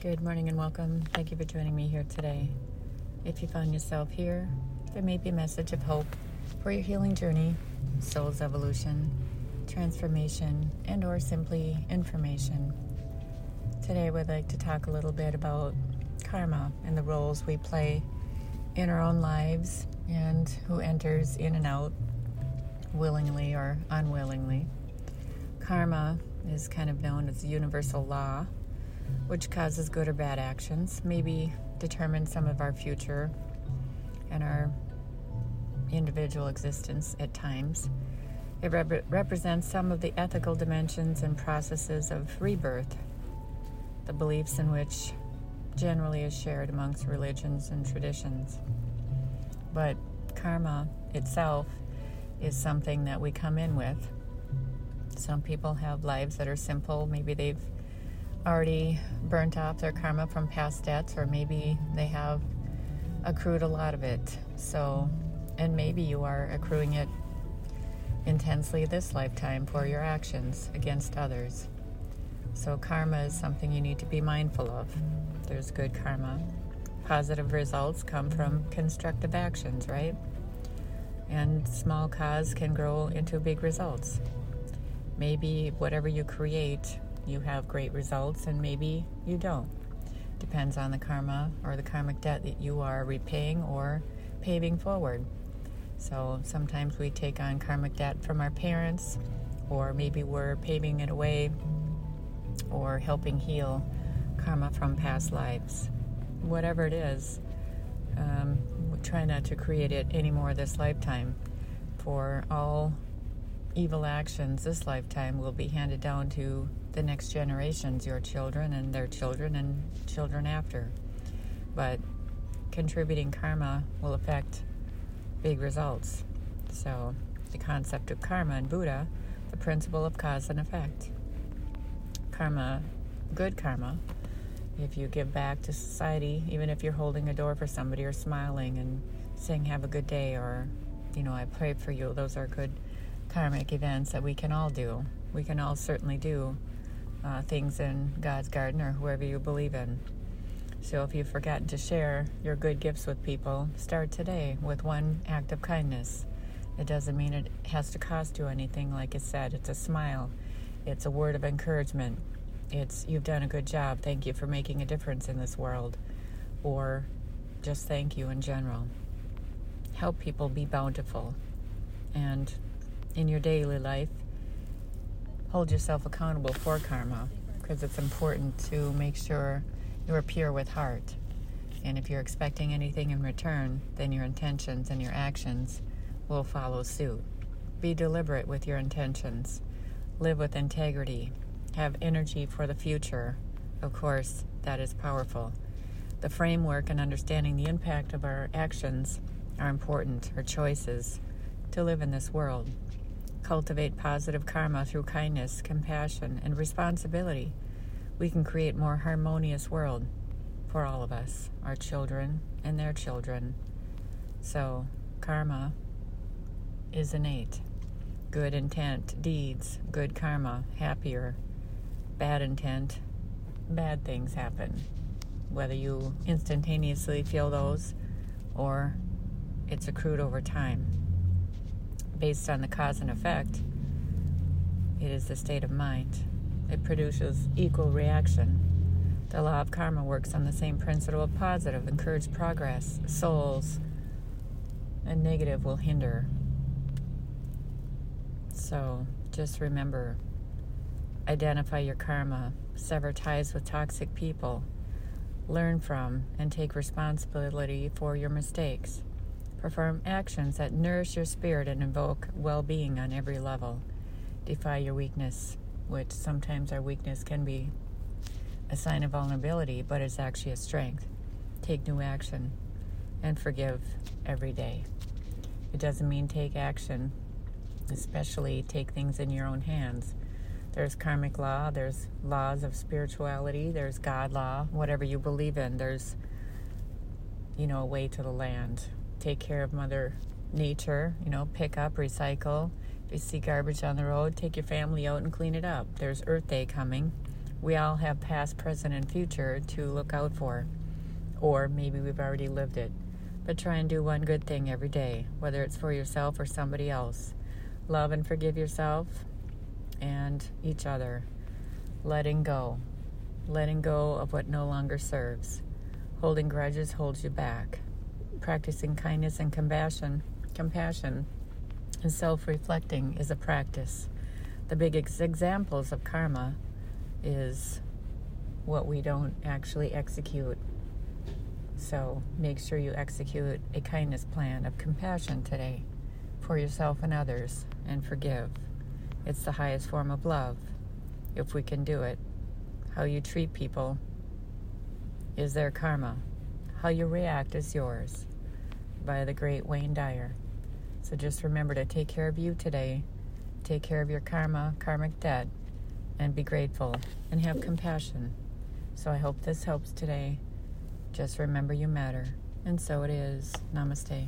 Good morning and welcome. Thank you for joining me here today. If you found yourself here, there may be a message of hope for your healing journey, soul's evolution, transformation, and or simply information. Today I would like to talk a little bit about karma and the roles we play in our own lives and who enters in and out willingly or unwillingly. Karma is kind of known as the universal law which causes good or bad actions, maybe determine some of our future and our individual existence at times. It rep- represents some of the ethical dimensions and processes of rebirth, the beliefs in which generally is shared amongst religions and traditions. But karma itself is something that we come in with. Some people have lives that are simple. Maybe they've already burnt off their karma from past debts, or maybe they have accrued a lot of it. So, and maybe you are accruing it intensely this lifetime for your actions against others. So, karma is something you need to be mindful of. There's good karma. Positive results come from constructive actions, right? And small cause can grow into big results. Maybe whatever you create you have great results and maybe you don't. Depends on the karma or the karmic debt that you are repaying or paving forward. So sometimes we take on karmic debt from our parents, or maybe we're paving it away or helping heal karma from past lives. Whatever it is, um, we try not to create it anymore this lifetime. For all evil actions this lifetime will be handed down to the next generations, your children and their children and children after. But contributing karma will affect big results. So, the concept of karma in Buddha, the principle of cause and effect. Karma, good karma, if you give back to society, even if you're holding a door for somebody or smiling and saying, Have a good day, or, you know, I pray for you, those are good karmic events that we can all do. We can all certainly do uh, things in God's garden or whoever you believe in. So if you've forgotten to share your good gifts with people, start today with one act of kindness. It doesn't mean it has to cost you anything, like I said. It's a smile, it's a word of encouragement. It's you've done a good job. Thank you for making a difference in this world. Or just thank you in general. Help people be bountiful. And in your daily life, hold yourself accountable for karma because it's important to make sure you're pure with heart. And if you're expecting anything in return, then your intentions and your actions will follow suit. Be deliberate with your intentions. Live with integrity. Have energy for the future. Of course, that is powerful. The framework and understanding the impact of our actions are important, our choices, to live in this world cultivate positive karma through kindness, compassion, and responsibility, we can create more harmonious world for all of us, our children and their children. So, karma is innate. Good intent, deeds, good karma, happier. Bad intent, bad things happen. Whether you instantaneously feel those or it's accrued over time based on the cause and effect, it is the state of mind. It produces equal reaction. The law of karma works on the same principle of positive, encourage progress, souls, and negative will hinder. So just remember identify your karma, sever ties with toxic people, learn from and take responsibility for your mistakes. Perform actions that nourish your spirit and invoke well being on every level. Defy your weakness, which sometimes our weakness can be a sign of vulnerability, but it's actually a strength. Take new action and forgive every day. It doesn't mean take action, especially take things in your own hands. There's karmic law, there's laws of spirituality, there's God law, whatever you believe in, there's, you know, a way to the land take care of Mother Nature, you know, pick up, recycle. If you see garbage on the road, take your family out and clean it up. There's Earth Day coming. We all have past, present, and future to look out for. Or maybe we've already lived it. But try and do one good thing every day, whether it's for yourself or somebody else. Love and forgive yourself and each other. Letting go. Letting go of what no longer serves. Holding grudges holds you back. Practicing kindness and compassion, compassion and self-reflecting is a practice. The big ex- examples of karma is what we don't actually execute. So make sure you execute a kindness plan of compassion today for yourself and others and forgive. It's the highest form of love if we can do it. How you treat people is their karma. How you react is yours. By the great Wayne Dyer. So just remember to take care of you today, take care of your karma, karmic debt, and be grateful and have compassion. So I hope this helps today. Just remember you matter. And so it is. Namaste.